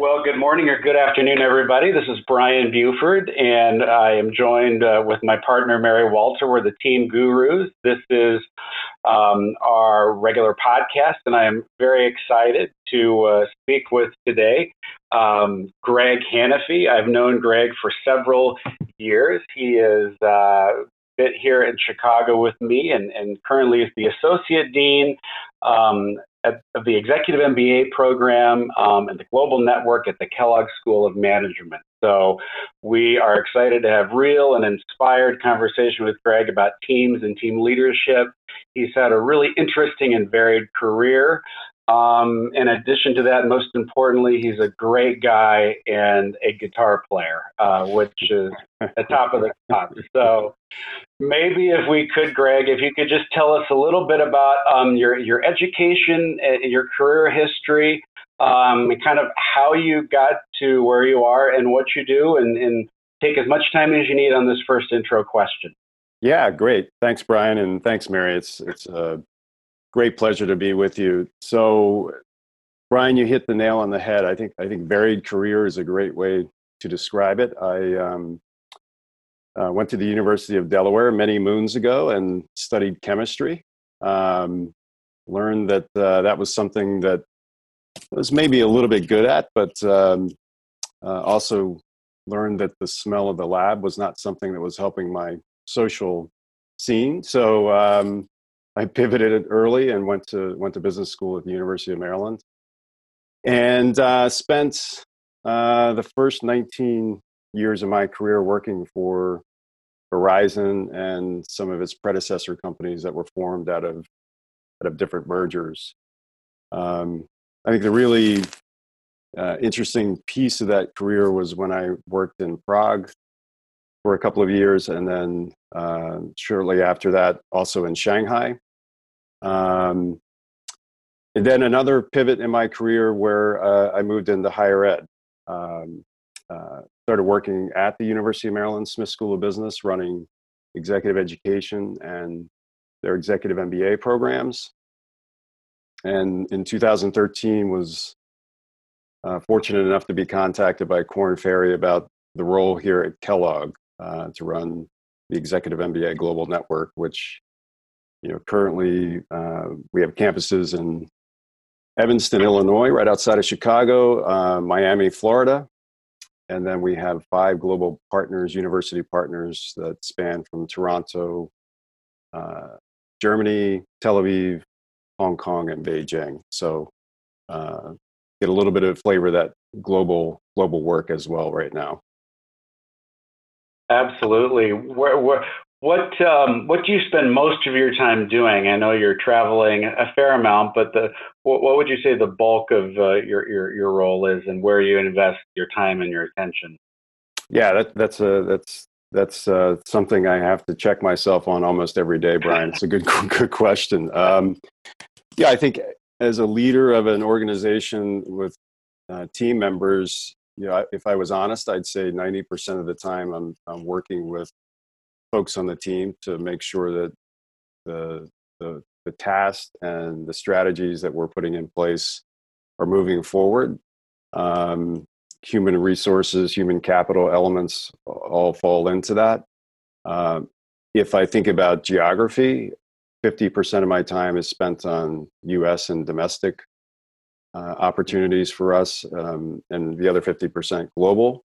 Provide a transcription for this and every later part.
Well, good morning or good afternoon, everybody. This is Brian Buford, and I am joined uh, with my partner, Mary Walter. We're the Team Gurus. This is um, our regular podcast, and I am very excited to uh, speak with today um, Greg Hanifee. I've known Greg for several years. He is uh, bit here in Chicago with me, and, and currently is the associate dean um, at, of the executive MBA program um, and the global network at the Kellogg School of Management. So we are excited to have real and inspired conversation with Greg about teams and team leadership. He's had a really interesting and varied career. Um, in addition to that, most importantly, he's a great guy and a guitar player, uh, which is the top of the top. So maybe if we could, Greg, if you could just tell us a little bit about um, your your education and your career history, um, and kind of how you got to where you are and what you do, and, and take as much time as you need on this first intro question. Yeah, great. Thanks, Brian, and thanks, Mary. It's it's a great pleasure to be with you. So, Brian, you hit the nail on the head. I think I think varied career is a great way to describe it. I um, uh, went to the University of Delaware many moons ago and studied chemistry. Um, learned that uh, that was something that I was maybe a little bit good at, but um, uh, also learned that the smell of the lab was not something that was helping my social scene. So um, I pivoted early and went to went to business school at the University of Maryland, and uh, spent uh, the first 19 years of my career working for Verizon and some of its predecessor companies that were formed out of out of different mergers. Um, I think the really uh, interesting piece of that career was when I worked in Prague for a couple of years, and then uh, shortly after that, also in Shanghai. Um, and then another pivot in my career where uh, I moved into higher ed. Um, uh, started working at the University of Maryland Smith School of Business, running executive education and their executive MBA programs. And in 2013 was uh, fortunate enough to be contacted by Korn Ferry about the role here at Kellogg uh, to run the executive MBA global network, which you know, currently uh, we have campuses in Evanston, Illinois, right outside of Chicago, uh, Miami, Florida, and then we have five global partners, university partners that span from Toronto, uh, Germany, Tel Aviv, Hong Kong, and Beijing. So uh, get a little bit of flavor of that global global work as well right now. Absolutely. Where, where, what um, what do you spend most of your time doing? I know you're traveling a fair amount, but the what, what would you say the bulk of uh, your, your your role is, and where you invest your time and your attention? Yeah, that, that's a that's that's uh, something I have to check myself on almost every day, Brian. It's a good good question. Um, yeah, I think as a leader of an organization with uh, team members, you know, if I was honest, I'd say ninety percent of the time I'm I'm working with folks on the team to make sure that the the, the tasks and the strategies that we're putting in place are moving forward. Um, human resources, human capital elements all fall into that. Uh, if I think about geography, 50% of my time is spent on US and domestic uh, opportunities for us, um, and the other 50% global.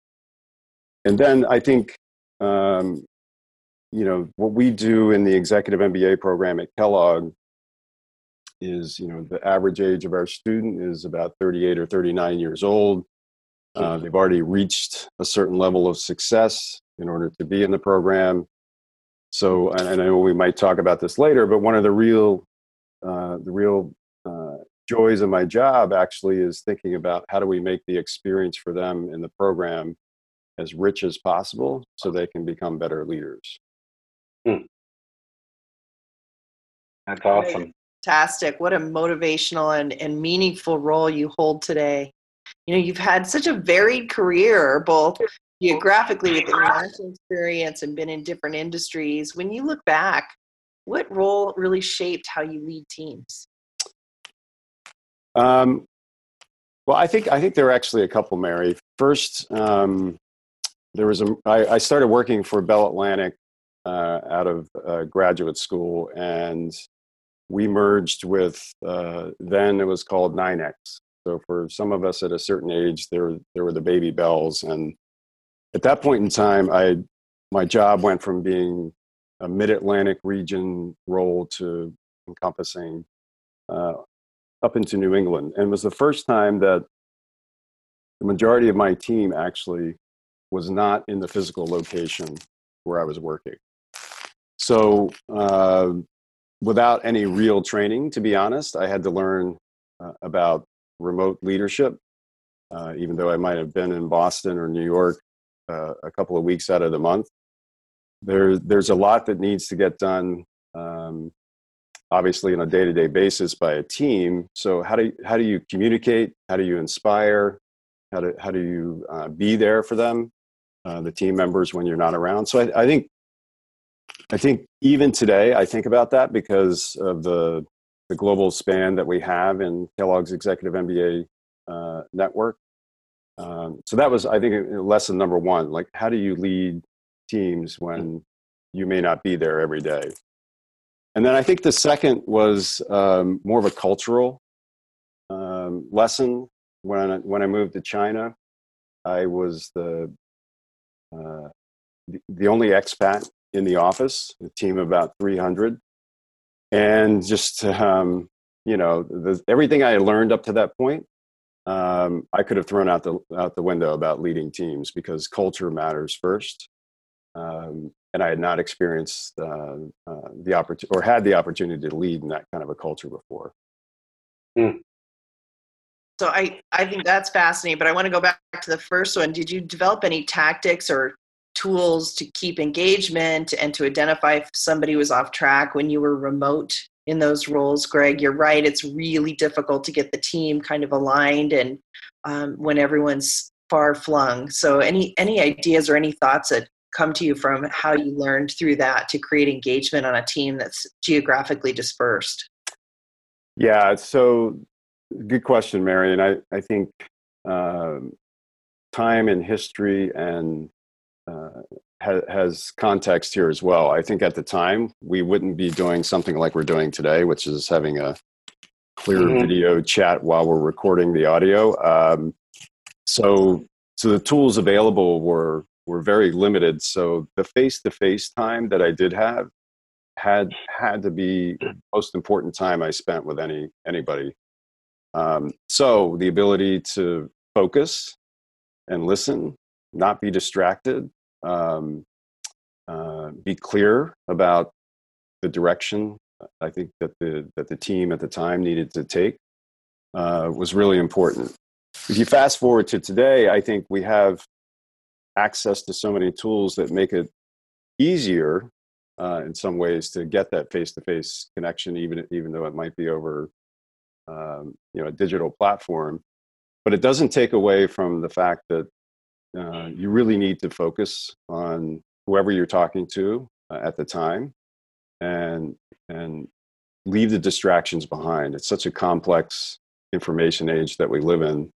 And then I think um, you know what we do in the executive MBA program at Kellogg is you know the average age of our student is about 38 or 39 years old. Uh, they've already reached a certain level of success in order to be in the program. So, and I know we might talk about this later, but one of the real, uh, the real uh, joys of my job actually is thinking about how do we make the experience for them in the program as rich as possible so they can become better leaders. Hmm. That's awesome. Fantastic. What a motivational and, and meaningful role you hold today. You know, you've had such a varied career, both geographically with international experience and been in different industries. When you look back, what role really shaped how you lead teams? Um, Well, I think I think there are actually a couple, Mary. First, um, there was a. I, I started working for Bell Atlantic uh, out of uh, graduate school, and we merged with uh, then it was called NYNEX. So for some of us at a certain age, there there were the baby bells, and at that point in time, I my job went from being a Mid Atlantic region role to encompassing uh, up into New England, and it was the first time that the majority of my team actually was not in the physical location where I was working. So, uh, without any real training, to be honest, I had to learn uh, about remote leadership. Uh, even though I might have been in Boston or New York uh, a couple of weeks out of the month, there, there's a lot that needs to get done. Um, obviously, on a day-to-day basis by a team. So, how do you, how do you communicate? How do you inspire? How do how do you uh, be there for them, uh, the team members when you're not around? So, I, I think I think even today, I think about that because of the the global span that we have in Kellogg's Executive MBA uh, network. Um, so that was, I think, lesson number one. Like, how do you lead teams when you may not be there every day? And then I think the second was um, more of a cultural um, lesson. When I, when I moved to China, I was the uh, the, the only expat in the office, a team of about 300. And just, um, you know, the, everything I had learned up to that point, um, I could have thrown out the, out the window about leading teams because culture matters first. Um, and I had not experienced uh, uh, the opportunity or had the opportunity to lead in that kind of a culture before. Mm. So I, I think that's fascinating, but I want to go back to the first one. Did you develop any tactics or tools to keep engagement and to identify if somebody was off track when you were remote in those roles greg. You're right it's really difficult to get the team kind of aligned and um, when everyone's far flung so any any ideas or any thoughts that come to you from how you learned through that to create engagement on a team that's geographically dispersed? Yeah so good question mary and i, I think um, time and history and uh, has context here as well. I think at the time we wouldn't be doing something like we're doing today, which is having a clear mm-hmm. video chat while we're recording the audio. Um, so, so the tools available were were very limited. So the face to face time that I did have had had to be most important time I spent with any anybody. Um, so the ability to focus and listen not be distracted, um, uh, be clear about the direction I think that the that the team at the time needed to take uh, was really important. If you fast forward to today, I think we have access to so many tools that make it easier uh, in some ways to get that face-to-face connection, even even though it might be over um, you know a digital platform. But it doesn't take away from the fact that uh, you really need to focus on whoever you're talking to uh, at the time and and leave the distractions behind it's such a complex information age that we live in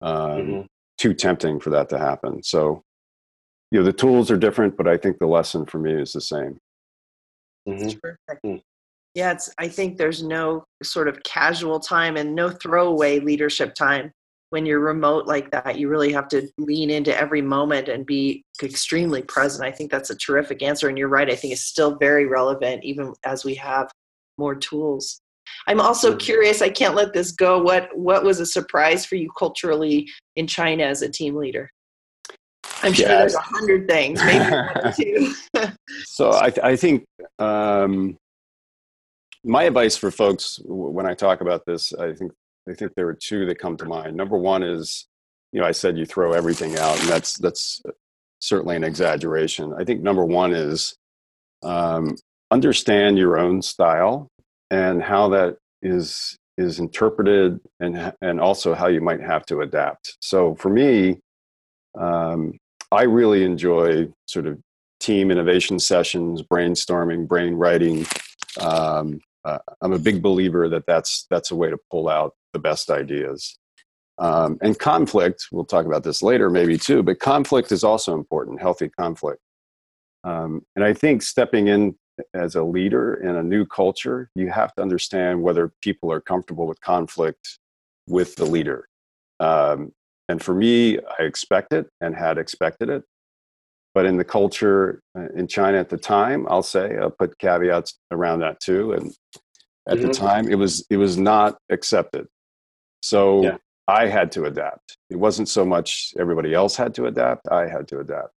um, mm-hmm. too tempting for that to happen so you know the tools are different but i think the lesson for me is the same mm-hmm. Mm. yeah it's i think there's no sort of casual time and no throwaway leadership time when you're remote like that, you really have to lean into every moment and be extremely present. I think that's a terrific answer. And you're right, I think it's still very relevant even as we have more tools. I'm also mm-hmm. curious, I can't let this go. What what was a surprise for you culturally in China as a team leader? I'm sure there's a hundred things, maybe two. so I, I think um, my advice for folks when I talk about this, I think I think there are two that come to mind. Number one is, you know, I said you throw everything out, and that's that's certainly an exaggeration. I think number one is um, understand your own style and how that is is interpreted, and and also how you might have to adapt. So for me, um, I really enjoy sort of team innovation sessions, brainstorming, brain writing. Um, uh, I'm a big believer that that's that's a way to pull out the best ideas. Um, and conflict, we'll talk about this later maybe too, but conflict is also important, healthy conflict. Um, and I think stepping in as a leader in a new culture, you have to understand whether people are comfortable with conflict with the leader. Um, and for me, I expect it and had expected it. But in the culture uh, in China at the time, I'll say, I'll put caveats around that too. And at mm-hmm. the time, it was, it was not accepted. So yeah. I had to adapt. It wasn't so much everybody else had to adapt, I had to adapt.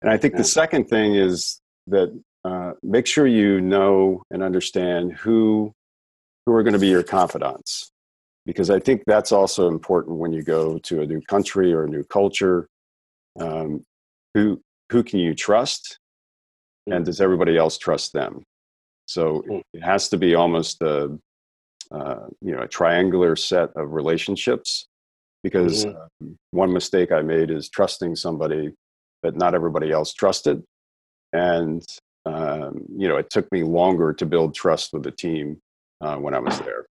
And I think yeah. the second thing is that uh, make sure you know and understand who who are going to be your confidants because i think that's also important when you go to a new country or a new culture um, who who can you trust and does everybody else trust them so hmm. it has to be almost a uh, you know a triangular set of relationships because mm-hmm. uh, one mistake i made is trusting somebody that not everybody else trusted and um, you know, it took me longer to build trust with the team uh, when I was there.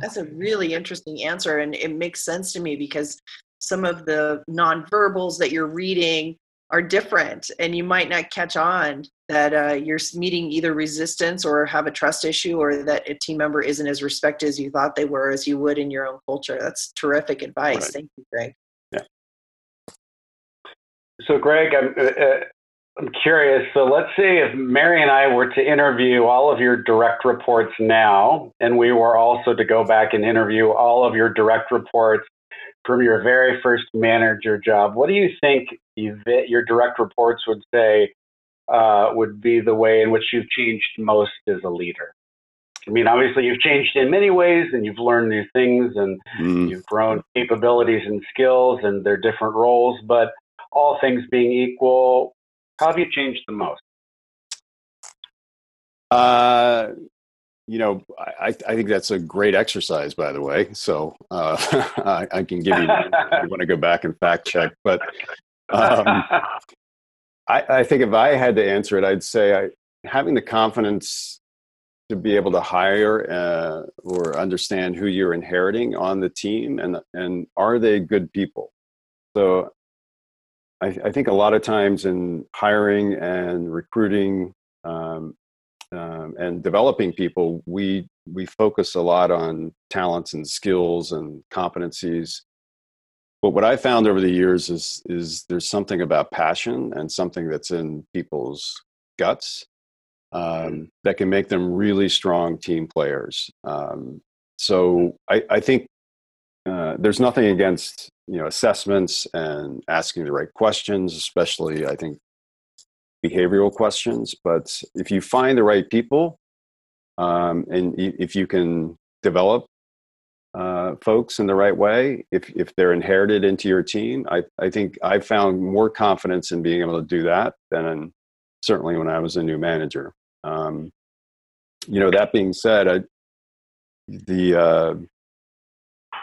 That's a really interesting answer, and it makes sense to me because some of the nonverbals that you're reading are different, and you might not catch on that uh, you're meeting either resistance or have a trust issue, or that a team member isn't as respected as you thought they were, as you would in your own culture. That's terrific advice. Right. Thank you, Greg. Yeah. So, Greg, I'm, uh, uh I'm curious. So let's say if Mary and I were to interview all of your direct reports now, and we were also to go back and interview all of your direct reports from your very first manager job, what do you think you, your direct reports would say uh, would be the way in which you've changed most as a leader? I mean, obviously, you've changed in many ways and you've learned new things and mm. you've grown capabilities and skills and their different roles. But all things being equal, how have you changed the most? Uh, you know, I, I think that's a great exercise, by the way. So uh, I, I, can give you, I want to go back and fact check. But um, I, I, think if I had to answer it, I'd say I, having the confidence to be able to hire uh, or understand who you're inheriting on the team and, and are they good people? So I, I, think a lot of times in hiring and recruiting um, um, and developing people, we we focus a lot on talents and skills and competencies. But what I found over the years is is there's something about passion and something that's in people's guts um, that can make them really strong team players. Um, so I, I think uh, there's nothing against you know assessments and asking the right questions especially i think behavioral questions. But if you find the right people um, and if you can develop uh, folks in the right way if, if they're inherited into your team I, I think i found more confidence in being able to do that than in, certainly when i was a new manager um, you know that being said I, the uh,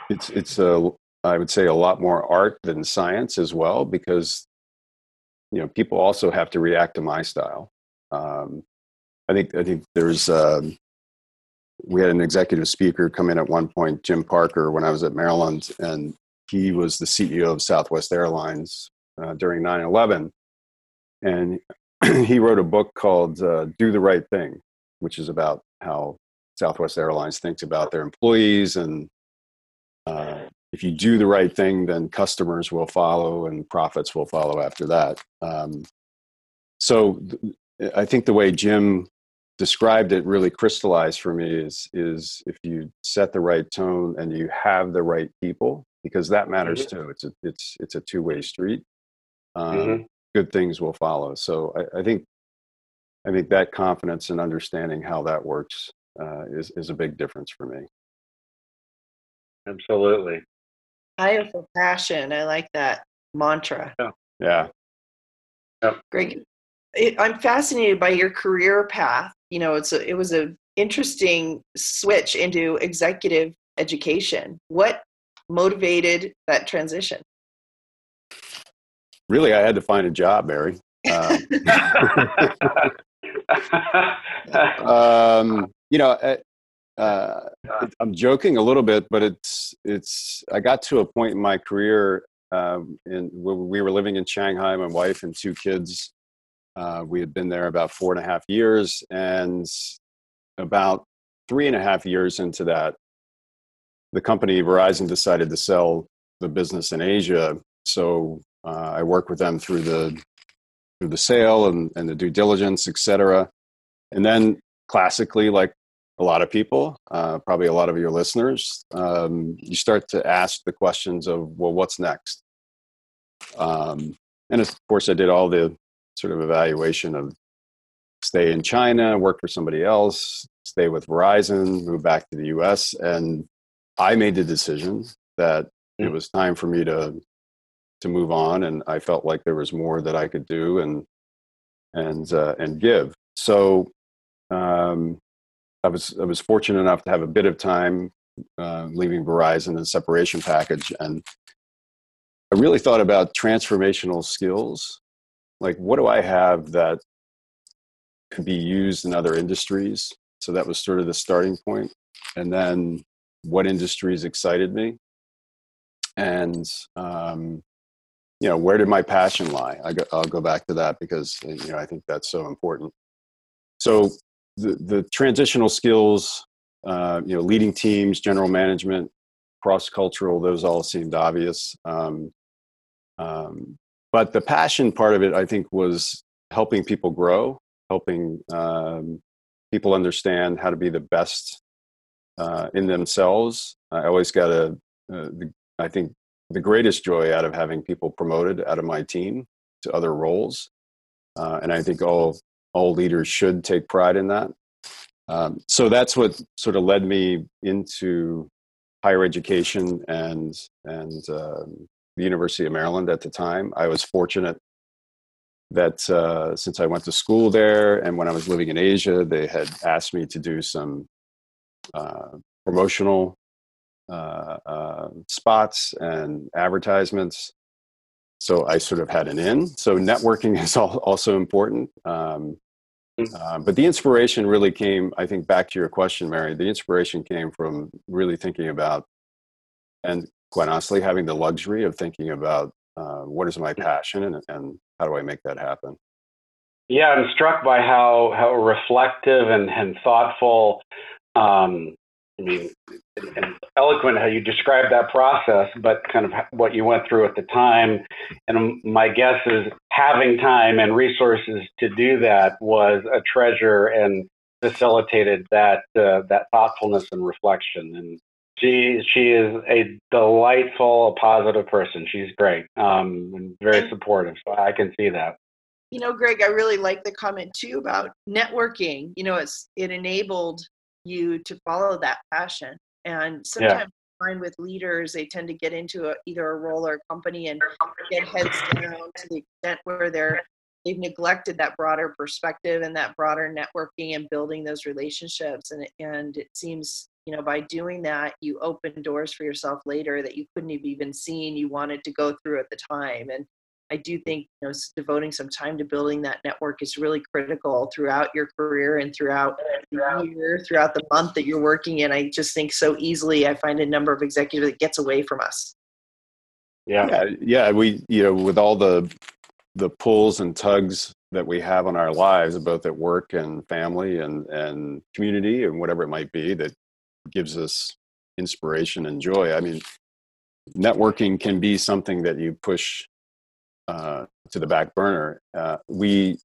it's it's a I would say a lot more art than science as well, because you know people also have to react to my style. Um, I think I think there's um, we had an executive speaker come in at one point, Jim Parker, when I was at Maryland, and he was the CEO of Southwest Airlines uh, during 9/11, and he wrote a book called uh, "Do the Right Thing," which is about how Southwest Airlines thinks about their employees and uh, if you do the right thing, then customers will follow and profits will follow after that. Um, so th- I think the way Jim described it really crystallized for me is is if you set the right tone and you have the right people because that matters mm-hmm. too. It's a it's it's a two way street. Um, mm-hmm. Good things will follow. So I, I, think I think that confidence and understanding how that works uh, is is a big difference for me. Absolutely. Hire for passion. I like that mantra. Yeah. Yeah. Yep. Greg, it, I'm fascinated by your career path. You know, it's a, it was a interesting switch into executive education. What motivated that transition? Really, I had to find a job, Mary. Um, um, you know, uh, I'm joking a little bit, but it's it's. I got to a point in my career, um, in we were living in Shanghai, my wife and two kids. Uh, we had been there about four and a half years, and about three and a half years into that, the company Verizon decided to sell the business in Asia. So uh, I worked with them through the through the sale and, and the due diligence, et cetera. And then classically, like a lot of people, uh, probably a lot of your listeners, um, you start to ask the questions of, well, what's next? Um, and of course, I did all the sort of evaluation of stay in China, work for somebody else, stay with Verizon, move back to the US. And I made the decision that it hmm. was time for me to to move on and I felt like there was more that I could do and and uh, and give. So um, I was I was fortunate enough to have a bit of time uh, leaving Verizon and separation package, and I really thought about transformational skills. Like, what do I have that could be used in other industries? So that was sort of the starting point, and then what industries excited me, and um, you know where did my passion lie? I will go back to that because you know I think that's so important. So the, the transitional skills, uh, you know, leading teams, general management, cross cultural, those all seemed obvious. Um, um, but the passion part of it, I think, was helping people grow, helping um, people understand how to be the best uh, in themselves. I always got a, uh, the, I think, the greatest joy out of having people promoted out of my team to other roles. Uh, and I think all all leaders should take pride in that. Um, so that's what sort of led me into higher education and and um, the University of Maryland at the time. I was fortunate that uh, since I went to school there and when I was living in Asia, they had asked me to do some uh, promotional uh, uh spots and advertisements. So I sort of had an in. So networking is also important. Um, uh, but the inspiration really came, I think, back to your question, Mary. The inspiration came from really thinking about, and quite honestly, having the luxury of thinking about uh, what is my passion and, and how do I make that happen. Yeah, I'm struck by how how reflective and, and thoughtful um, I mean, and eloquent how you described that process, but kind of what you went through at the time. And my guess is having time and resources to do that was a treasure and facilitated that uh, that thoughtfulness and reflection. And she she is a delightful, positive person. She's great um, and very supportive. So I can see that. You know, Greg, I really like the comment too about networking. You know, it's it enabled you to follow that passion. And sometimes yeah. find with leaders, they tend to get into a, either a role or a company and get heads down to the extent where they're they've neglected that broader perspective and that broader networking and building those relationships. And and it seems you know by doing that you open doors for yourself later that you couldn't have even seen you wanted to go through at the time and I do think you know devoting some time to building that network is really critical throughout your career and throughout the year, throughout the month that you're working in. I just think so easily I find a number of executives that gets away from us. Yeah. yeah, yeah. We you know with all the the pulls and tugs that we have on our lives, both at work and family and and community and whatever it might be, that gives us inspiration and joy. I mean, networking can be something that you push uh, to the back burner. Uh, we,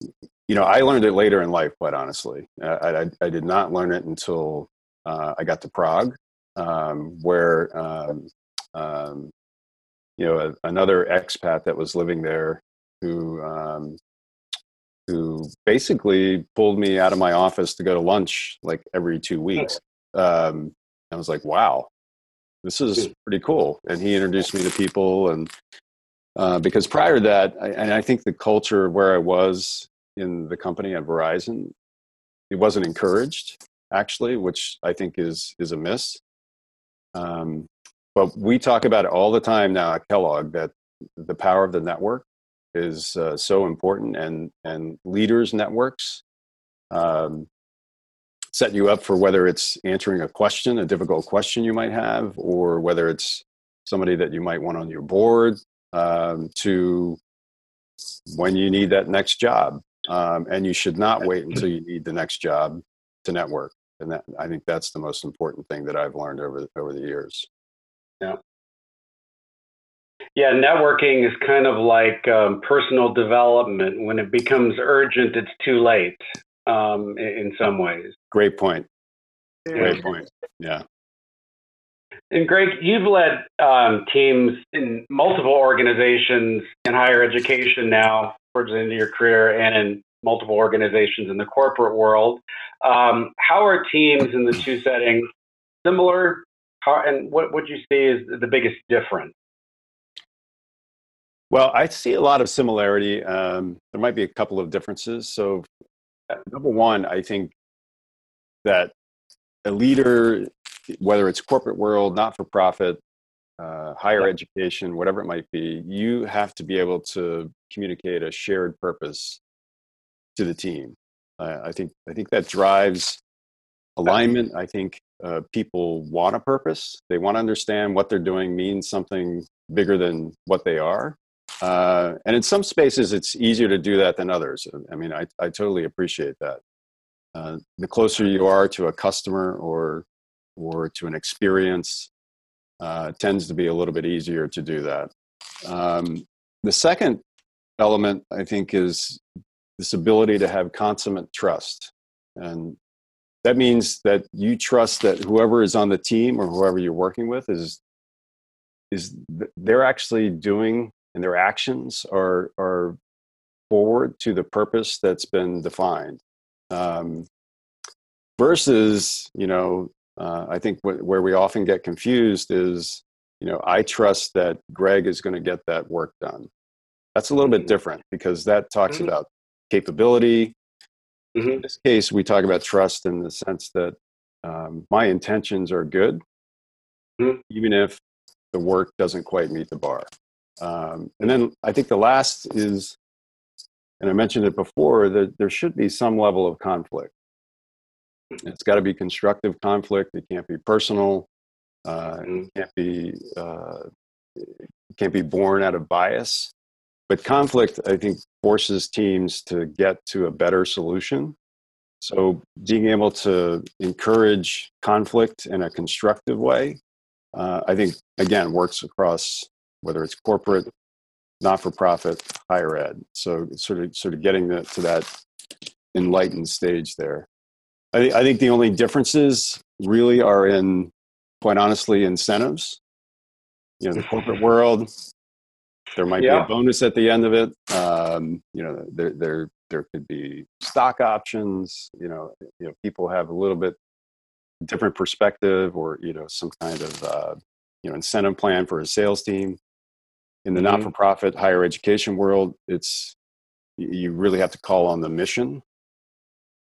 you know, I learned it later in life, quite honestly. I, I, I did not learn it until uh, I got to Prague, um, where, um, um, you know, a, another expat that was living there who, um, who basically pulled me out of my office to go to lunch like every two weeks. Um, I was like, wow, this is hmm. pretty cool. And he introduced me to people and uh, because prior to that, I, and I think the culture where I was in the company at Verizon, it wasn't encouraged actually, which I think is is a miss. Um, but we talk about it all the time now at Kellogg that the power of the network is uh, so important, and and leaders networks. Um, set you up for whether it's answering a question, a difficult question you might have, or whether it's somebody that you might want on your board, um, to when you need that next job. Um, and you should not wait until you need the next job to network. And that, I think that's the most important thing that I've learned over over the years. Yeah. Yeah, networking is kind of like um, personal development. When it becomes urgent, it's too late um, in some ways. Great point. Great point. Yeah. And Greg, you've led um, teams in multiple organizations in higher education now towards the end of your career and in multiple organizations in the corporate world. Um, how are teams in the two settings similar? How, and what would you see is the biggest difference? Well, I see a lot of similarity. Um, there might be a couple of differences. So, uh, number one, I think that a leader, whether it's corporate world, not for profit, uh, higher education, whatever it might be, you have to be able to communicate a shared purpose to the team. Uh, I think I think that drives alignment. I think uh, people want a purpose. They want to understand what they're doing means something bigger than what they are. Uh, and in some spaces, it's easier to do that than others. I mean, I, I totally appreciate that. Uh, the closer you are to a customer or or to an experience, uh, tends to be a little bit easier to do that. Um, the second element, I think, is this ability to have consummate trust, and that means that you trust that whoever is on the team or whoever you're working with is is they're actually doing and their actions are are forward to the purpose that's been defined um, versus you know uh, i think wh- where we often get confused is you know i trust that greg is going to get that work done that's a little bit mm-hmm. different because that talks mm-hmm. about capability mm-hmm. in this case we talk about trust in the sense that um, my intentions are good mm-hmm. even if the work doesn't quite meet the bar um, and then I think the last is, and I mentioned it before, that there should be some level of conflict. It's got to be constructive conflict. It can't be personal. Uh, it mm-hmm. can't be uh, it can't be born out of bias. But conflict, I think, forces teams to get to a better solution. So being able to encourage conflict in a constructive way, uh, I think, again, works across whether it's corporate, not for profit, higher ed. So sort of sort of getting the, to that enlightened stage there. I, I think the only differences really are in, quite honestly, incentives. You know, the corporate world, there might yeah. be a bonus at the end of it. Um, you know, there there there could be stock options. You know, you know, people have a little bit different perspective, or you know, some kind of uh, you know incentive plan for a sales team in the mm-hmm. not-for-profit higher education world it's you really have to call on the mission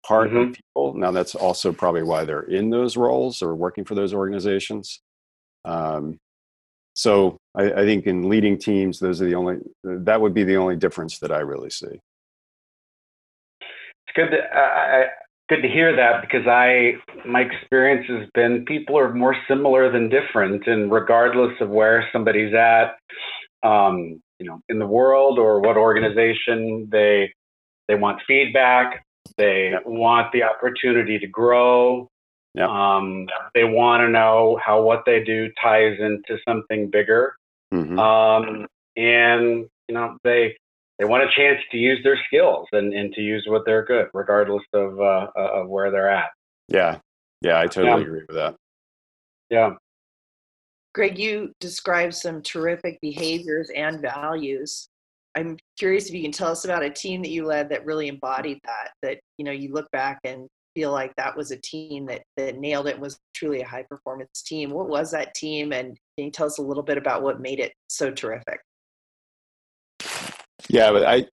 part mm-hmm. of people now that's also probably why they're in those roles or working for those organizations um, so I, I, think in leading teams those are the only that would be the only difference that i really see it's good to, uh, good to hear that because i my experience has been people are more similar than different and regardless of where somebody's at um, you know, in the world or what organization they they want feedback. They yep. want the opportunity to grow. Yep. Um, they want to know how what they do ties into something bigger. Mm-hmm. Um, and you know, they they want a chance to use their skills and, and to use what they're good, regardless of uh, of where they're at. Yeah, yeah, I totally yeah. agree with that. Yeah. Greg, you described some terrific behaviors and values. I'm curious if you can tell us about a team that you led that really embodied that, that, you know, you look back and feel like that was a team that, that nailed it was truly a high performance team. What was that team? And can you tell us a little bit about what made it so terrific? Yeah, but I,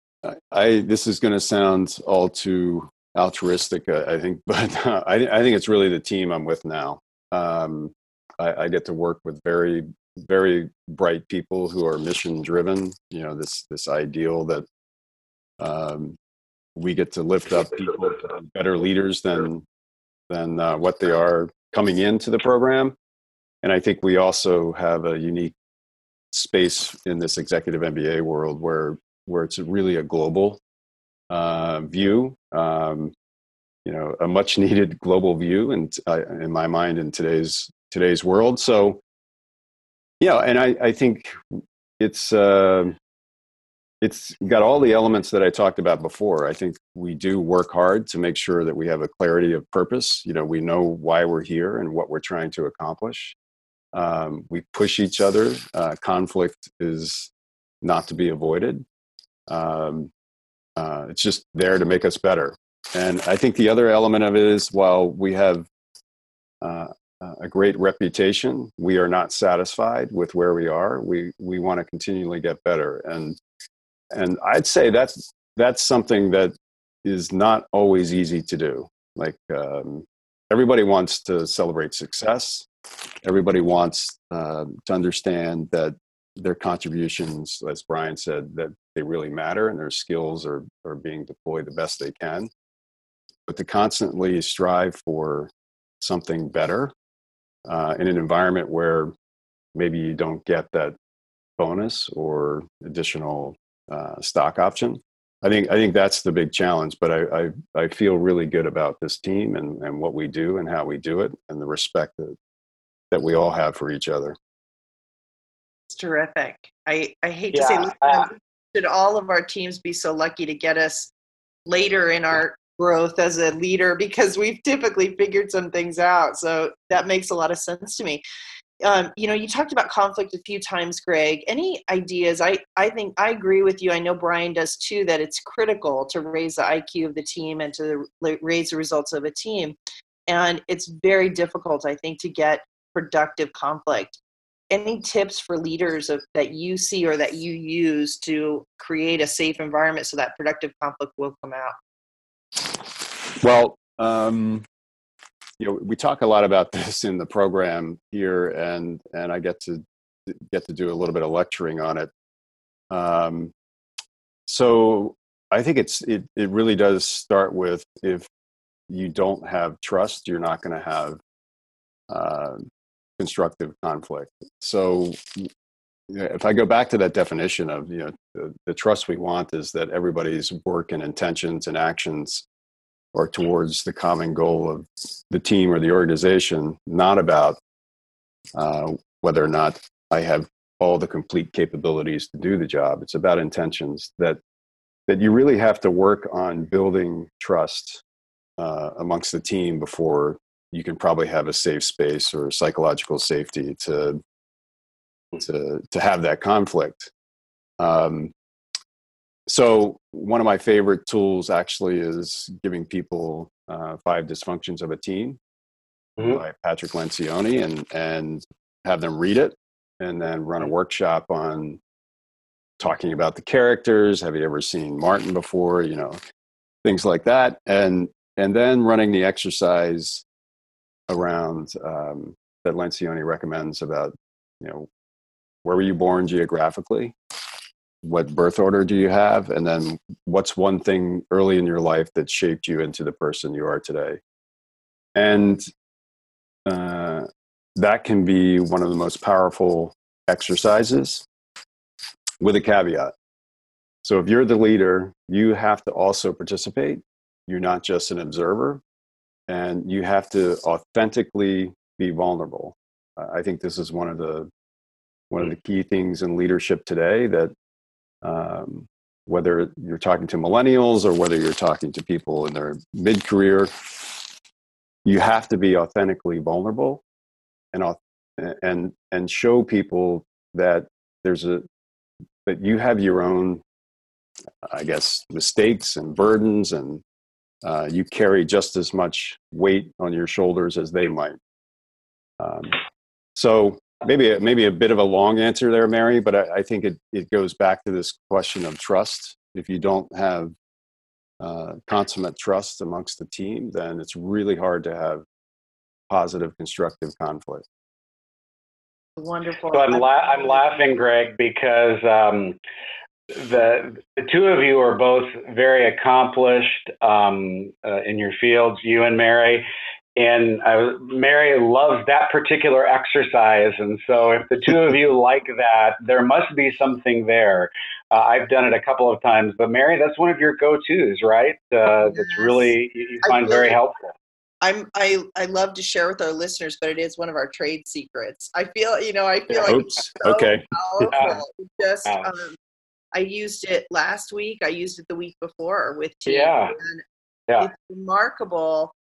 I, this is going to sound all too altruistic, uh, I think, but uh, I, I think it's really the team I'm with now. Um, I, I get to work with very very bright people who are mission driven you know this this ideal that um, we get to lift up people better leaders than than uh, what they are coming into the program. And I think we also have a unique space in this executive MBA world where where it's really a global uh, view. Um, you know, a much needed global view, and uh, in my mind, in today's today's world. So, yeah, and I, I think it's uh, it's got all the elements that I talked about before. I think we do work hard to make sure that we have a clarity of purpose. You know, we know why we're here and what we're trying to accomplish. Um, we push each other. Uh, conflict is not to be avoided. Um, uh, it's just there to make us better. And I think the other element of it is while we have uh, a great reputation, we are not satisfied with where we are. We we want to continually get better. And and I'd say that's that's something that is not always easy to do. Like um, everybody wants to celebrate success. Everybody wants uh, to understand that their contributions, as Brian said, that they really matter and their skills are, are being deployed the best they can. But to constantly strive for something better uh, in an environment where maybe you don't get that bonus or additional uh, stock option. I think I think that's the big challenge. But I, I, I feel really good about this team and, and what we do and how we do it and the respect that that we all have for each other. It's terrific. I, I hate yeah, to say uh, should all of our teams be so lucky to get us later in our growth as a leader because we've typically figured some things out. So that makes a lot of sense to me. Um, you know, you talked about conflict a few times, Greg. Any ideas? I, I think I agree with you. I know Brian does too, that it's critical to raise the IQ of the team and to raise the results of a team. And it's very difficult, I think, to get productive conflict any tips for leaders of, that you see or that you use to create a safe environment so that productive conflict will come out? Well, um, you know, we talk a lot about this in the program here, and and I get to get to do a little bit of lecturing on it. Um, so I think it's it it really does start with if you don't have trust, you're not going to have uh, constructive conflict. So if I go back to that definition of you know the, the, trust we want is that everybody's work and intentions and actions are towards the common goal of the team or the organization, not about uh, whether or not I have all the complete capabilities to do the job. It's about intentions that that you really have to work on building trust uh, amongst the team before you can probably have a safe space or psychological safety to to to have that conflict. Um, so one of my favorite tools actually is giving people uh, five dysfunctions of a team mm-hmm. by Patrick Lencioni and and have them read it and then run a workshop on talking about the characters. Have you ever seen Martin before? You know, things like that. And and then running the exercise around um, that Lencioni recommends about, you know, where were you born geographically? What birth order do you have? And then what's one thing early in your life that shaped you into the person you are today? And uh, that can be one of the most powerful exercises with a caveat. So if you're the leader, you have to also participate. You're not just an observer and you have to authentically be vulnerable. I think this is one of the one of the key things in leadership today that um, whether you're talking to millennials or whether you're talking to people in their mid-career, you have to be authentically vulnerable and and and show people that there's a that you have your own i guess mistakes and burdens and uh, you carry just as much weight on your shoulders as they might. Um, so maybe a, maybe a bit of a long answer there, Mary, but I, I, think it, it goes back to this question of trust. If you don't have uh, consummate trust amongst the team, then it's really hard to have positive, constructive conflict. Wonderful. So I'm, la- I'm laughing, Greg, because um, the, the two of you are both very accomplished um, uh, in your fields, you and Mary. And I, Mary loves that particular exercise. And so, if the two of you like that, there must be something there. Uh, I've done it a couple of times, but Mary, that's one of your go-tos, right? Uh, yes. That's really you find very helpful. I'm I I love to share with our listeners, but it is one of our trade secrets. I feel you know I feel like Oops. So okay. Powerful. Just um, I used it last week. I used it the week before with team. Yeah. yeah. It's remarkable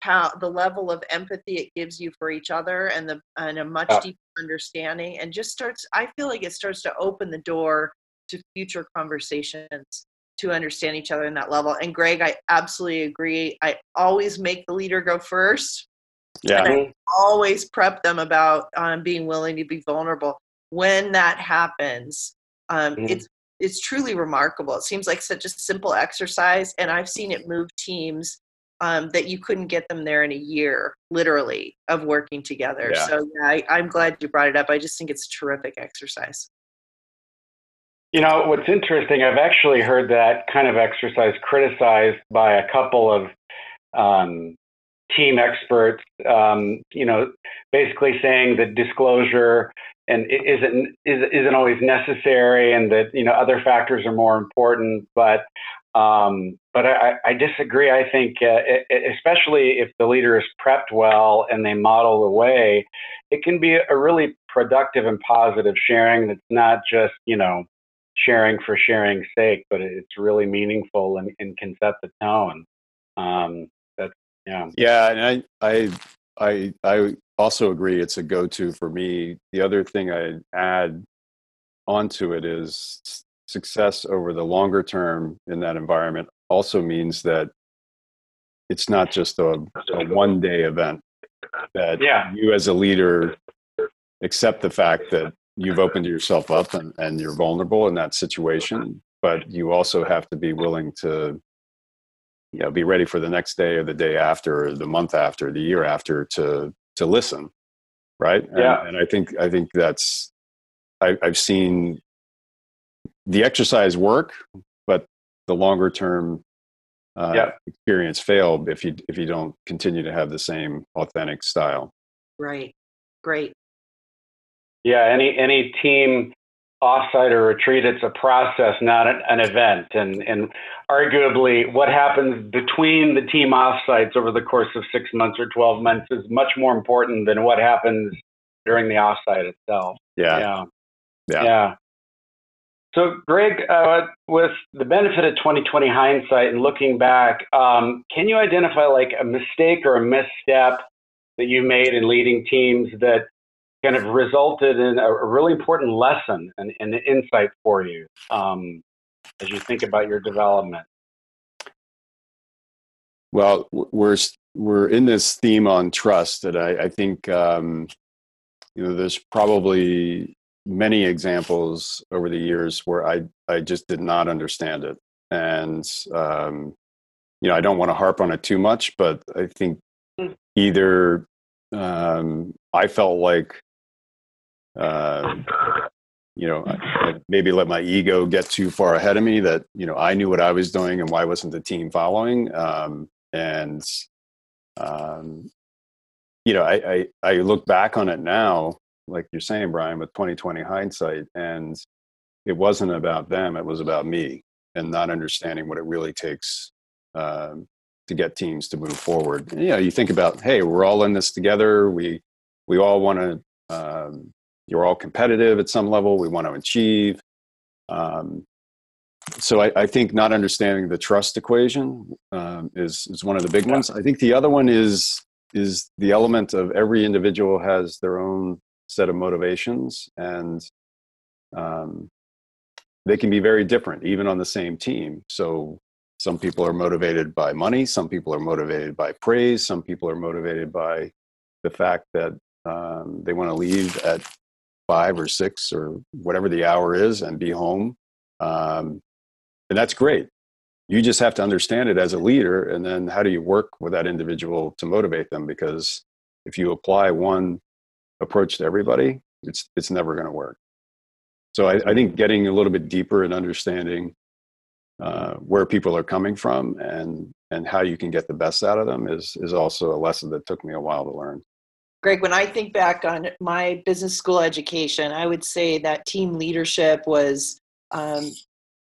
how the level of empathy it gives you for each other and the and a much yeah. deeper understanding and just starts I feel like it starts to open the door to future conversations to understand each other in that level. And Greg, I absolutely agree. I always make the leader go first. Yeah. I always prep them about um, being willing to be vulnerable. When that happens, um, mm-hmm. it's it's truly remarkable. It seems like such a simple exercise, and I've seen it move teams um, that you couldn't get them there in a year, literally, of working together. Yeah. So yeah, I, I'm glad you brought it up. I just think it's a terrific exercise. You know, what's interesting, I've actually heard that kind of exercise criticized by a couple of um, team experts, um, you know, basically saying that disclosure and isn't isn't always necessary, and that you know other factors are more important. But um, but I, I, disagree. I think, uh, especially if the leader is prepped well and they model the way, it can be a really productive and positive sharing that's not just you know sharing for sharing's sake, but it's really meaningful and, and can set the tone. Um, that's yeah. Yeah, and I I I I also agree. It's a go-to for me. The other thing I add onto it is success over the longer term in that environment also means that it's not just a, a one day event that yeah. you as a leader accept the fact that you've opened yourself up and, and you're vulnerable in that situation but you also have to be willing to you know be ready for the next day or the day after or the month after the year after to to listen right yeah and, and i think i think that's I, i've seen the exercise work but the longer term uh, yeah. experience fail if you if you don't continue to have the same authentic style right great yeah, any any team offsite or retreat, it's a process, not an, an, event. And and arguably, what happens between the team offsites over the course of six months or twelve months is much more important than what happens during the offsite itself. Yeah. Yeah. Yeah. yeah. So, Greg, uh, with the benefit of 2020 hindsight and looking back, um, can you identify like a mistake or a misstep that you made in leading teams that kind of resulted in a really important lesson and, and insight for you um, as you think about your development? Well, we're we're in this theme on trust that I, I think um, you know there's probably many examples over the years where I I just did not understand it, and um, you know I don't want to harp on it too much, but I think hmm. either um, I felt like um, you know, I, maybe let my ego get too far ahead of me that, you know, I knew what I was doing and why wasn't the team following? Um, and, um, you know, I, I, I look back on it now, like you're saying, Brian, with 2020 hindsight, and it wasn't about them, it was about me and not understanding what it really takes um, to get teams to move forward. And, you know, you think about, hey, we're all in this together. We we all want to um, you're all competitive at some level. We want to achieve. Um, so I, I, think not understanding the trust equation um, is is one of the big ones. I think the other one is is the element of every individual has their own set of motivations, and um, they can be very different, even on the same team. So some people are motivated by money, some people are motivated by praise, some people are motivated by the fact that um, they want to leave at five or six or whatever the hour is and be home. Um, and that's great. You just have to understand it as a leader. And then how do you work with that individual to motivate them? Because if you apply one approach to everybody, it's, it's never going to work. So I, I think getting a little bit deeper and understanding uh, where people are coming from and and how you can get the best out of them is is also a lesson that took me a while to learn. Greg, when I think back on my business school education, I would say that team leadership was um,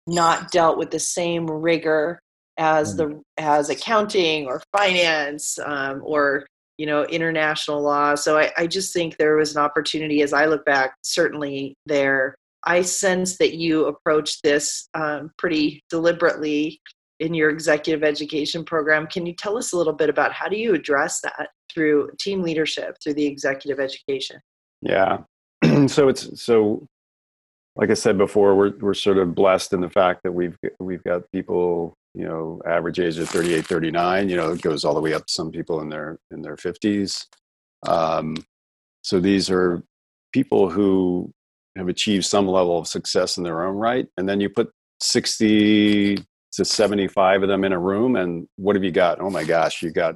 not dealt with the same rigor as mm. the as accounting or finance um, or you know international law. So I, I just think there was an opportunity as I look back. Certainly there, I sense that you approached this um, pretty deliberately in your executive education program. Can you tell us a little bit about how do you address that through team leadership through the executive education? Yeah. so it's so like I said before, we're we're sort of blessed in the fact that we've we've got people, you know, average age of 38, 39, you know, it goes all the way up to some people in their in their 50s. Um, so these are people who have achieved some level of success in their own right and then you put 60 to 75 of them in a room and what have you got oh my gosh you got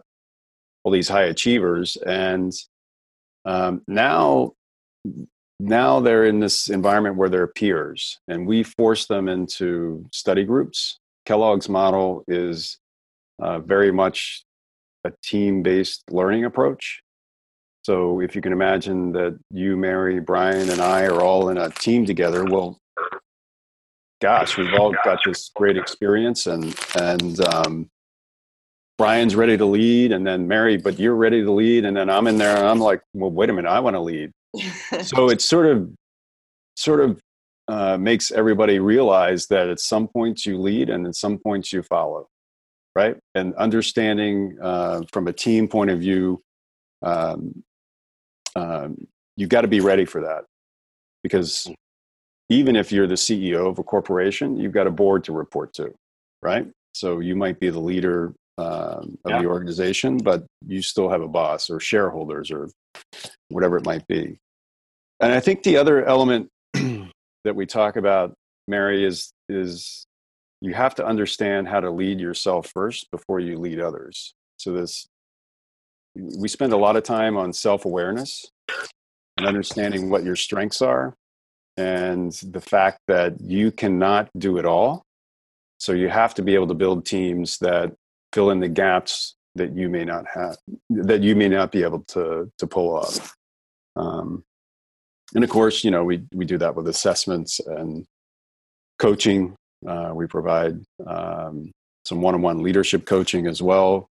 all these high achievers and um, now now they're in this environment where they're peers and we force them into study groups kellogg's model is uh, very much a team-based learning approach so if you can imagine that you mary brian and i are all in a team together well gosh, we've all got this great experience, and and um, Brian's ready to lead, and then Mary, but you're ready to lead, and then I'm in there, and I'm like, well, wait a minute, I want to lead. so it's sort of sort of uh, makes everybody realize that at some points you lead, and at some points you follow, right? And understanding uh, from a team point of view. Um, um, you've got to be ready for that because even if you're the CEO of a corporation, you've got a board to report to, right? So you might be the leader um, of yeah. the organization, but you still have a boss or shareholders or whatever it might be. And I think the other element that we talk about, Mary, is is you have to understand how to lead yourself first before you lead others. So this we spend a lot of time on self-awareness and understanding what your strengths are and the fact that you cannot do it all. So you have to be able to build teams that fill in the gaps that you may not have, that you may not be able to to pull off. Um, and of course, you know we we do that with assessments and coaching. Uh, we provide um, some one-on-one leadership coaching as well.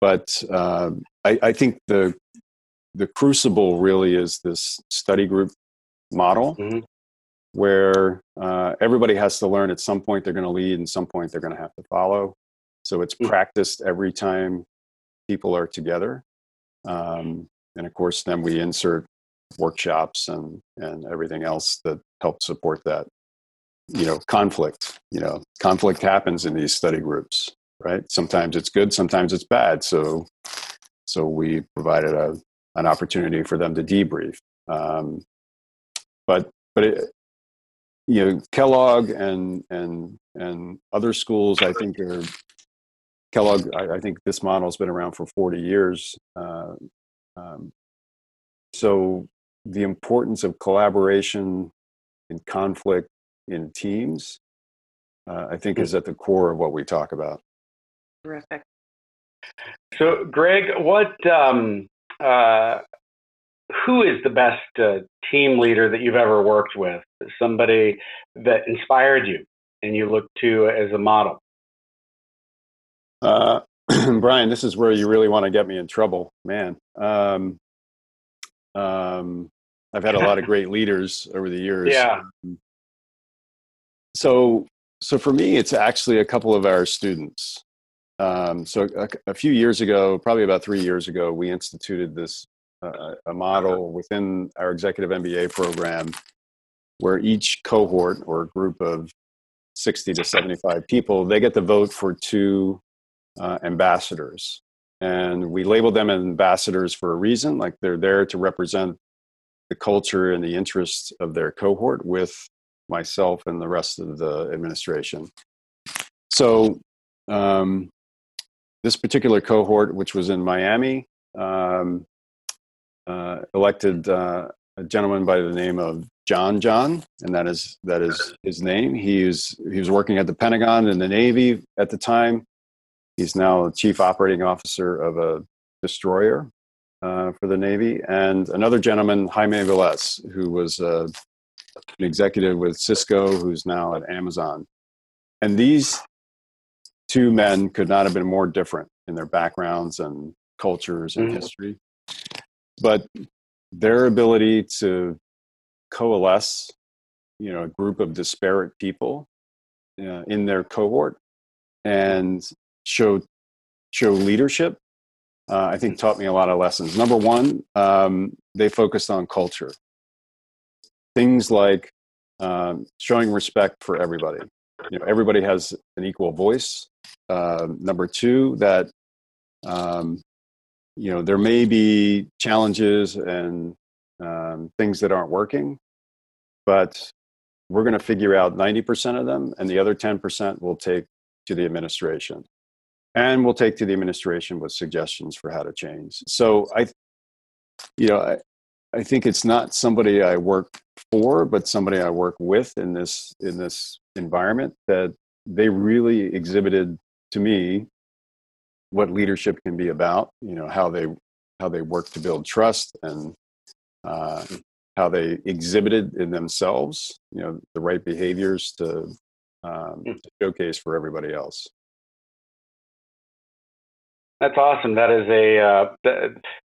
But uh, I, I think the the crucible really is this study group model mm-hmm where uh, everybody has to learn at some point they're going to lead and some point they're going to have to follow. So it's mm. practiced every time people are together. Um, and of course, then we insert workshops and, and everything else that help support that. You know, conflict, you know, conflict happens in these study groups, right? Sometimes it's good, sometimes it's bad. So, so we provided a, an opportunity for them to debrief. Um, but but it, you know Kellogg and and and other schools I think are Kellogg. I, I think this model has been around for 40 years. Uh, um, so the importance of collaboration and conflict in teams, uh, I think, is at the core of what we talk about. Terrific. So, Greg, what um, uh, who is the best uh, team leader that you've ever worked with? Somebody that inspired you and you look to as a model? Uh, Brian, this is where you really want to get me in trouble, man. Um, um, I've had a lot of great leaders over the years. Yeah. so, so for me, it's actually a couple of our students. Um, so a, a, few years ago, probably about three years ago, we instituted this uh, a model within our executive MBA program where each cohort or group of 60 to 75 people they get to vote for two uh, ambassadors and we label them ambassadors for a reason like they're there to represent the culture and the interests of their cohort with myself and the rest of the administration so um, this particular cohort which was in miami um, uh, elected uh, a gentleman by the name of John John, and that is that is his name. He he was working at the Pentagon and the Navy at the time. He's now chief operating officer of a destroyer uh, for the Navy, and another gentleman, Jaime Velez, who was uh, an executive with Cisco, who's now at Amazon. And these two men could not have been more different in their backgrounds and cultures and mm-hmm. history. But their ability to coalesce, you know, a group of disparate people uh, in their cohort and show show leadership, uh, I think taught me a lot of lessons. Number one, um, they focused on culture. Things like um, showing respect for everybody. You know, everybody has an equal voice. Uh, number two, that um, you know there may be challenges and um, things that aren't working, but we're going to figure out 90% of them, and the other 10% we'll take to the administration. And we'll take to the administration with suggestions for how to change. So I, you know, I, I think it's not somebody I work for, but somebody I work with in this in this environment that they really exhibited to me what leadership can be about. You know how they how they work to build trust and uh, how they exhibited in themselves, you know, the right behaviors to, um, hmm. to showcase for everybody else. That's awesome. That is a, uh,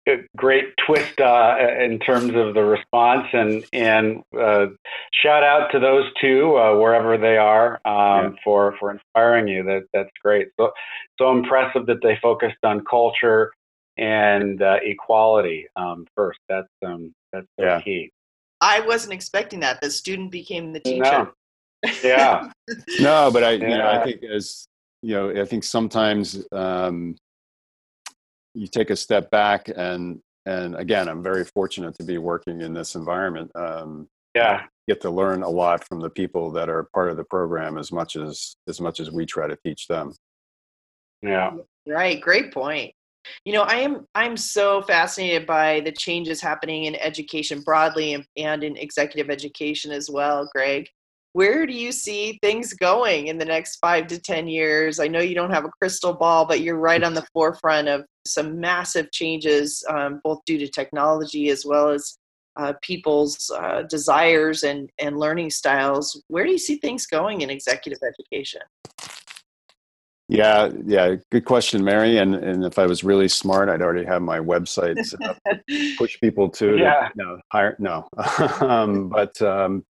a great twist uh, in terms of the response, and and uh, shout out to those two uh, wherever they are um, yeah. for for inspiring you. That that's great. So so impressive that they focused on culture and uh, equality um, first. That's um, that's so yeah. key. I wasn't expecting that. The student became the teacher. No. Yeah. no, but I, yeah. you know, I think as you know, I think sometimes um, you take a step back and and again, I'm very fortunate to be working in this environment. Um, yeah, get to learn a lot from the people that are part of the program as much as as much as we try to teach them. Yeah. Right. Great point. You know, I am I'm so fascinated by the changes happening in education broadly and, and in executive education as well, Greg. Where do you see things going in the next five to 10 years? I know you don't have a crystal ball, but you're right on the forefront of some massive changes, um, both due to technology as well as uh, people's uh, desires and, and learning styles. Where do you see things going in executive education? Yeah, yeah, good question, Mary. And and if I was really smart, I'd already have my website push people to. Yeah. no, hire no. um, but um,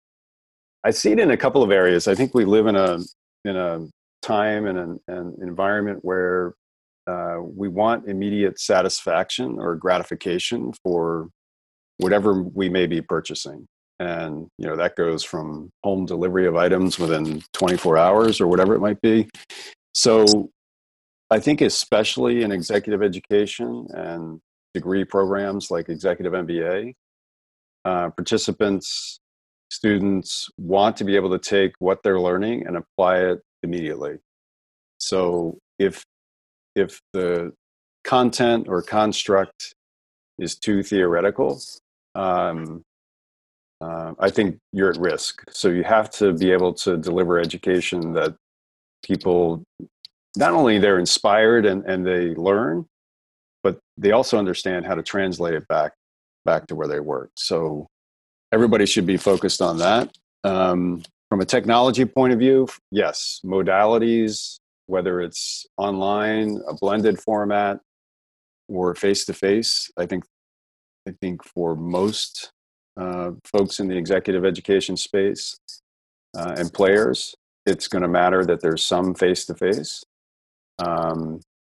I see it in a couple of areas. I think we live in a in a time and an, an environment where uh, we want immediate satisfaction or gratification for whatever we may be purchasing and you know that goes from home delivery of items within 24 hours or whatever it might be so I think, especially in executive education and degree programs like Executive MBA, uh, participants, students want to be able to take what they're learning and apply it immediately. So if if the content or construct is too theoretical, um, uh, I think you're at risk. So you have to be able to deliver education that people not only they're inspired and, and they learn, but they also understand how to translate it back back to where they work. So everybody should be focused on that. Um, from a technology point of view, yes, modalities, whether it's online, a blended format, or face to face, I think I think for most uh, folks in the executive education space uh, and players, it's going to matter that there's some face to face.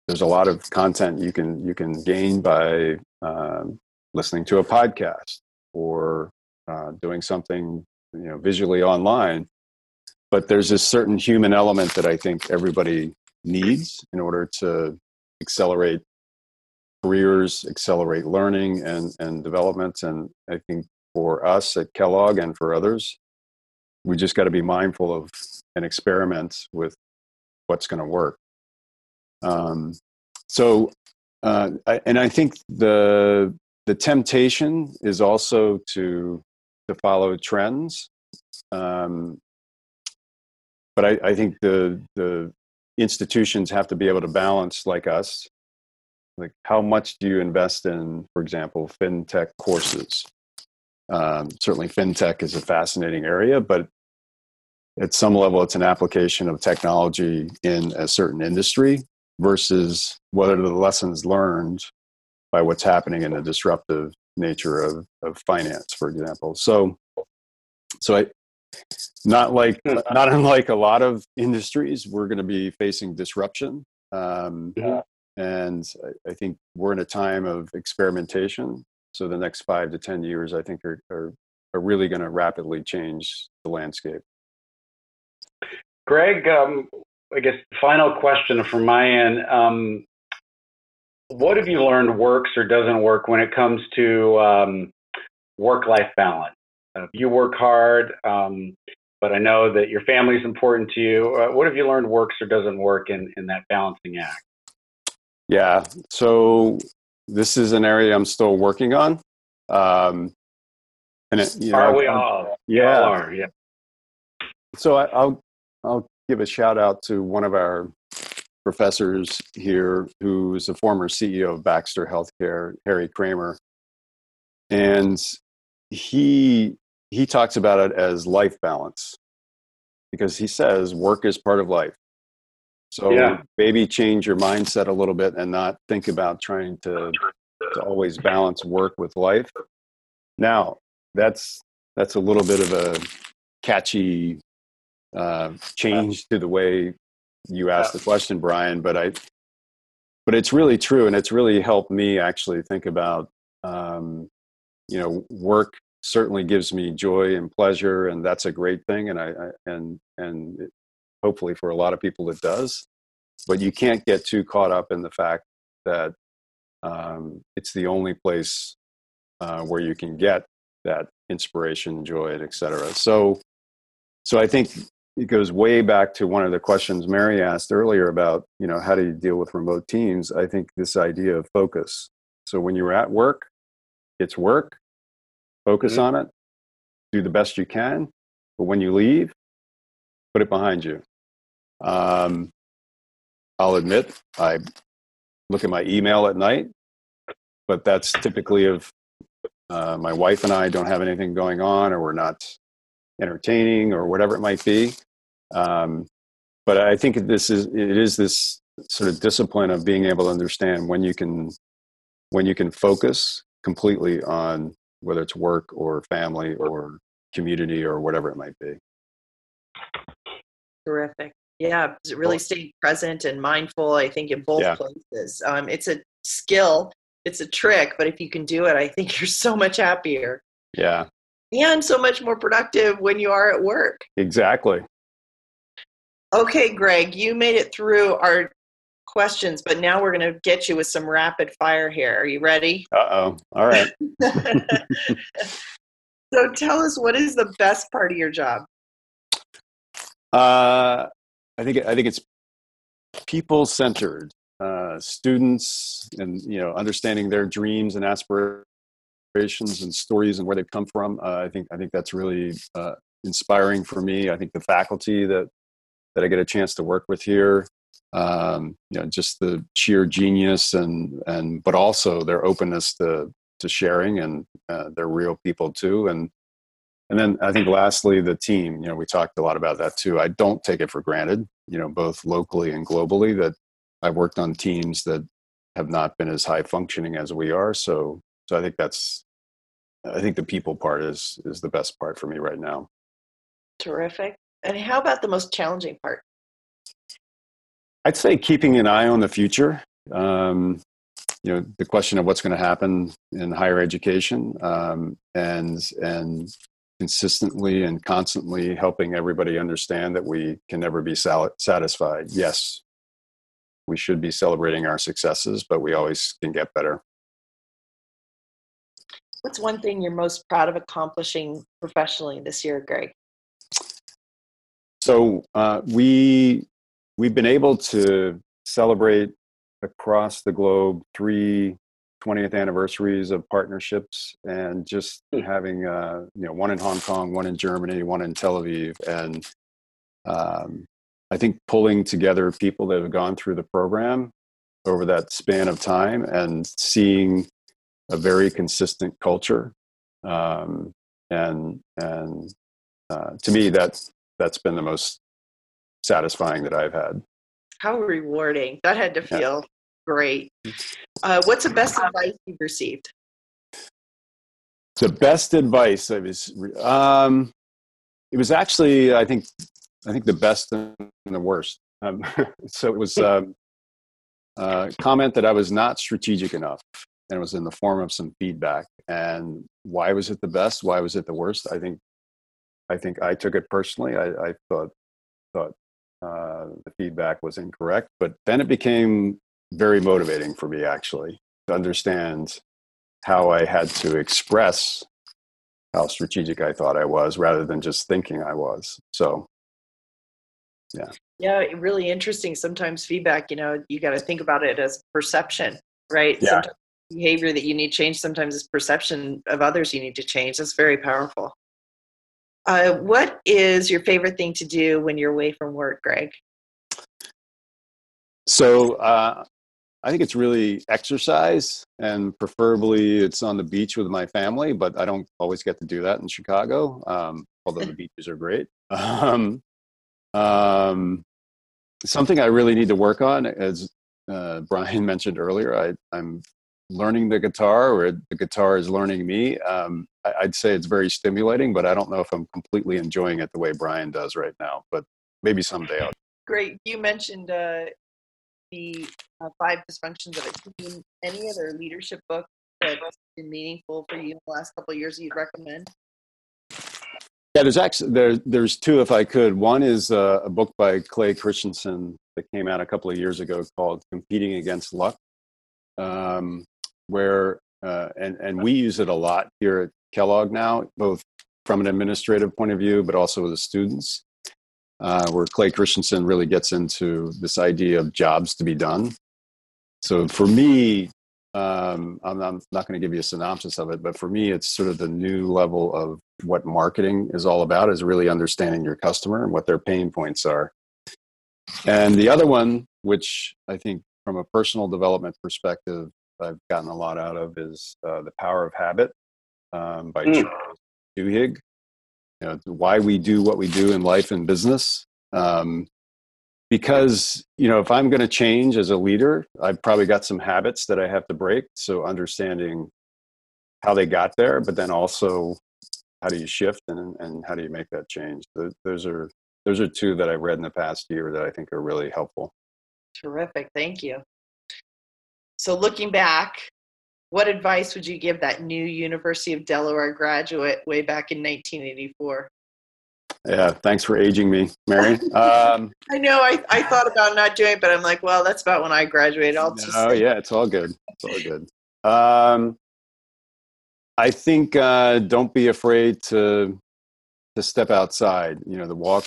There's a lot of content you can you can gain by um, listening to a podcast or uh, doing something you know visually online. But there's a certain human element that I think everybody needs in order to accelerate careers, accelerate learning and, and development. And I think for us at Kellogg and for others, we just got to be mindful of and experiment with what's going to work. Um, so, uh, I, and I think the the temptation is also to to follow trends. Um, but I, I think the the institutions have to be able to balance like us like how much do you invest in for example fintech courses um, certainly fintech is a fascinating area but at some level it's an application of technology in a certain industry versus what are the lessons learned by what's happening in a disruptive nature of, of finance for example. So so i not like not unlike a lot of industries we're going to be facing disruption um, yeah. and I, I, think we're in a time of experimentation. So the next five to ten years i think are, are, are really going to rapidly change the landscape. Greg um, i guess final question from my end. Um, what have you learned works or doesn't work when it comes to um, work-life balance uh, you work hard, um, but I know that your family is important to you. Uh, what have you learned works or doesn't work in, in that balancing act? Yeah, so this is an area I'm still working on. Um, and it, you know, are we all? Yeah, all are, yeah. So I, I'll I'll give a shout out to one of our professors here, who is a former CEO of Baxter Healthcare, Harry Kraemer, and he he talks about it as life balance because he says work is part of life. So yeah. maybe change your mindset a little bit and not think about trying to, to always balance work with life. Now, that's that's a little bit of a catchy uh, change to the way you asked the question, Brian. But I, but it's really true, and it's really helped me actually think about, um, you know, work certainly gives me joy and pleasure, and that's a great thing. And I, I and and it, hopefully for a lot of people it does. But you can't get too caught up in the fact that um, it's the only place uh, where you can get that inspiration, joy, and etc. So, so I think it goes way back to one of the questions Mary asked earlier about, you know, how do you deal with remote teams? I think this idea of focus. So when you're at work, it's work focus mm-hmm. on it, do the best you can. But when you leave, put it behind you. Um, I'll admit, I look at my email at night, but that's typically of uh, my wife and I don't have anything going on or we're not entertaining or whatever it might be. Um, but I think this is it is this sort of discipline of being able to understand when you can when you can focus completely on whether it's work or family or community or whatever it might be. Terrific. Yeah, really staying present and mindful. I think in both yeah. places. Um, it's a skill, it's a trick, but if you can do it, I think you're so much happier. Yeah. And so much more productive when you are at work. Exactly. Okay, Greg, you made it through our questions, but now we're going to get you with some rapid fire here. Are you ready? Uh oh. All right. so tell us what is the best part of your job? Uh, I think I think it's people centered. Uh, students and you know understanding their dreams and aspirations and stories and where they've come from. Uh, I think I think that's really uh, inspiring for me. I think the faculty that that I get a chance to work with here um, you know just the sheer genius and and but also their openness to to sharing and uh, they're real people too and and then i think lastly the team you know we talked a lot about that too i don't take it for granted you know both locally and globally that i've worked on teams that have not been as high functioning as we are so so i think that's i think the people part is is the best part for me right now terrific and how about the most challenging part I'd say keeping an eye on the future. Um, you know, the question of what's going to happen in higher education, um, and and consistently and constantly helping everybody understand that we can never be sal- satisfied. Yes, we should be celebrating our successes, but we always can get better. What's one thing you're most proud of accomplishing professionally this year, Greg? So uh, we we've been able to celebrate across the globe three 20th anniversaries of partnerships and just Hmm. having uh, you know one in Hong Kong, one in Germany, one in Tel Aviv, and um, I think pulling together people that have gone through the program over that span of time and seeing a very consistent culture um, and and uh, to me that that's been the most satisfying that I've had. How rewarding. That had to Yeah. feel great. Uh, what's the best advice you've received? The best advice I was, um, it was actually, I think, I think the best and the worst. Um, so it was um, a comment that I was not strategic enough, and it was in the form of some feedback. And why was it the best? Why was it the worst? I think, I think I took it personally. I, I thought thought uh, the feedback was incorrect, but then it became very motivating for me actually to understand how I had to express how strategic I thought I was rather than just thinking I was. So, Yeah, Yeah, really interesting. Sometimes feedback, you know, you got to think about it as perception, right? Yeah. Sometimes behavior that you need change, sometimes is perception of others you need to change. That's very powerful. Uh, what is your favorite thing to do when you're away from work, Greg? so uh, I think it's really exercise, and preferably it's on the beach with my family. But I don't always get to do that in Chicago, um, although the beaches are great. Um, um, something I really need to work on, as uh, Brian mentioned earlier, I, I'm learning the guitar, or the guitar is learning me. Um, I, I'd say it's very stimulating, but I don't know if I'm completely enjoying it the way Brian does right now. But maybe someday I'll. Great. You mentioned uh, the uh, five dysfunctions of a team. Any other leadership book that's been meaningful for you in the last couple of years you'd recommend? Yeah, there's actually there, there's two if I could. One is uh, a book by Clay Christensen that came out a couple of years ago called "Competing Against Luck," um, where uh, and and we use it a lot here at Kellogg now, both from an administrative point of view, but also with the students. Uh, where Clay Christensen really gets into this idea of jobs to be done. So for me, um, I'm, I'm not going to give you a synopsis of it, but for me, it's sort of the new level of what marketing is all about is really understanding your customer and what their pain points are. And the other one, which I think from a personal development perspective, I've gotten a lot out of is uh, The Power of Habit um, by Mm. Charles Duhigg. You know, why we do what we do in life and business. Um, because you know if i'm going to change as a leader i've probably got some habits that i have to break so understanding how they got there but then also how do you shift and, and how do you make that change those are those are two that i've read in the past year that i think are really helpful Terrific. Thank you. So, looking back, what advice would you give that new University of Delaware graduate way back in 1984? yeah thanks for aging me mary um, I know I, I thought about not doing it, but I'm like, well, that's about when I graduated. I'll just oh yeah it's all good it's all good um, i think uh, don't be afraid to to step outside you know the walk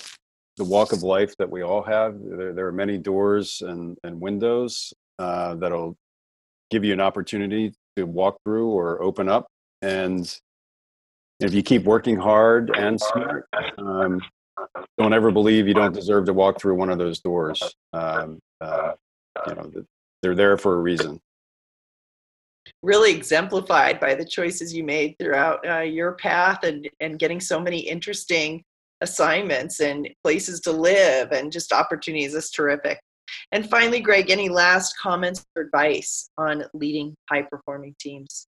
the walk of life that we all have there, there are many doors and, and windows uh, that'll give you an opportunity to walk through or open up and if you keep working hard and smart um, don't ever believe you don't deserve to walk through one of those doors um, uh, you know they're there for a reason really exemplified by the choices you made throughout uh, your path and, and getting so many interesting assignments and places to live and just opportunities. That's terrific. And finally, Greg, any last comments or advice on leading high performing teams?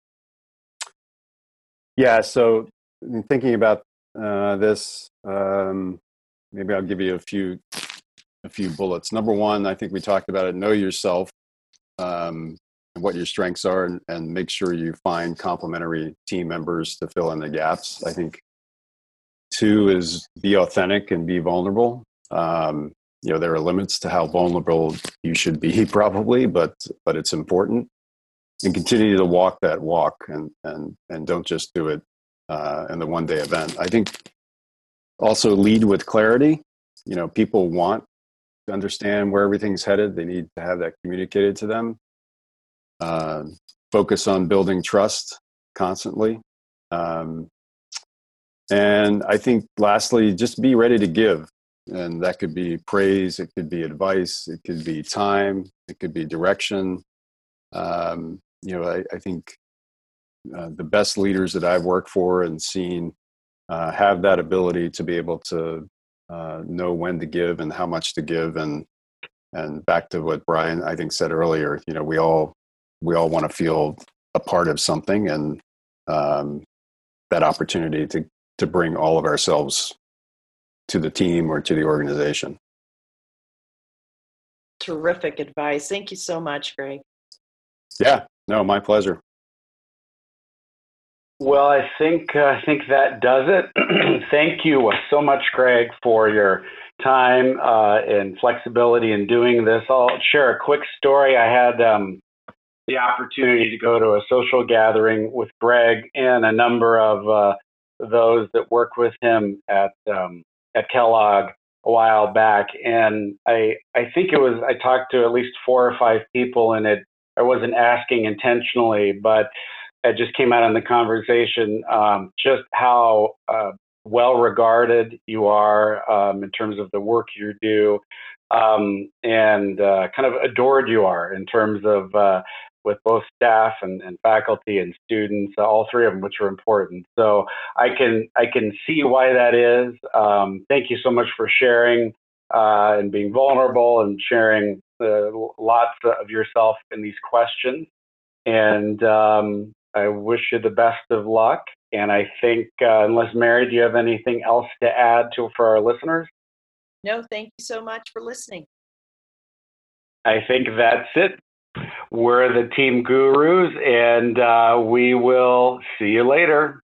Yeah, so in thinking about uh, this, um, maybe I'll give you a few a few bullets. Number one, I think we talked about it. Know yourself, um, and what your strengths are, and, and make sure you find complementary team members to fill in the gaps. I think two is be authentic and be vulnerable. Um, you know, there are limits to how vulnerable you should be, probably, but but it's important and continue to walk that walk and and and don't just do it uh, in the one day event. I think also lead with clarity. You know, people want to understand where everything's headed. They need to have that communicated to them. Uh, focus on building trust constantly. Um, and I think lastly, just be ready to give. And that could be praise, it could be advice, it could be time, it could be direction. Um, you know, I, I think uh, the best leaders that I've worked for and seen uh, have that ability to be able to uh, know when to give and how much to give. And and back to what Brian I think said earlier, you know, we all we all want to feel a part of something, and um, that opportunity to to bring all of ourselves to the team or to the organization. Terrific advice. Thank you so much, Greg. Yeah, no, my pleasure. Well, I think uh, I think that does it. Thank you so much, Greg, for your time uh, and flexibility in doing this. I'll share a quick story. I had um, the opportunity to go to a social gathering with Greg and a number of uh, those that work with him at um, at Kellogg a while back, and I I think it was I talked to at least four or five people, and it I wasn't asking intentionally, but it just came out in the conversation um, just how uh, well regarded you are um, in terms of the work you do, um, and uh, kind of adored you are in terms of uh, with both staff and, and faculty and students, uh, all three of them, which are important. So I can I can see why that is. Um, thank you so much for sharing uh, and being vulnerable and sharing uh, lots of yourself in these questions. And um, I wish you the best of luck. And I think, uh, unless Mary, do you have anything else to add to for our listeners? No, thank you so much for listening. I think that's it. We're the Team Gurus, and uh, we will see you later.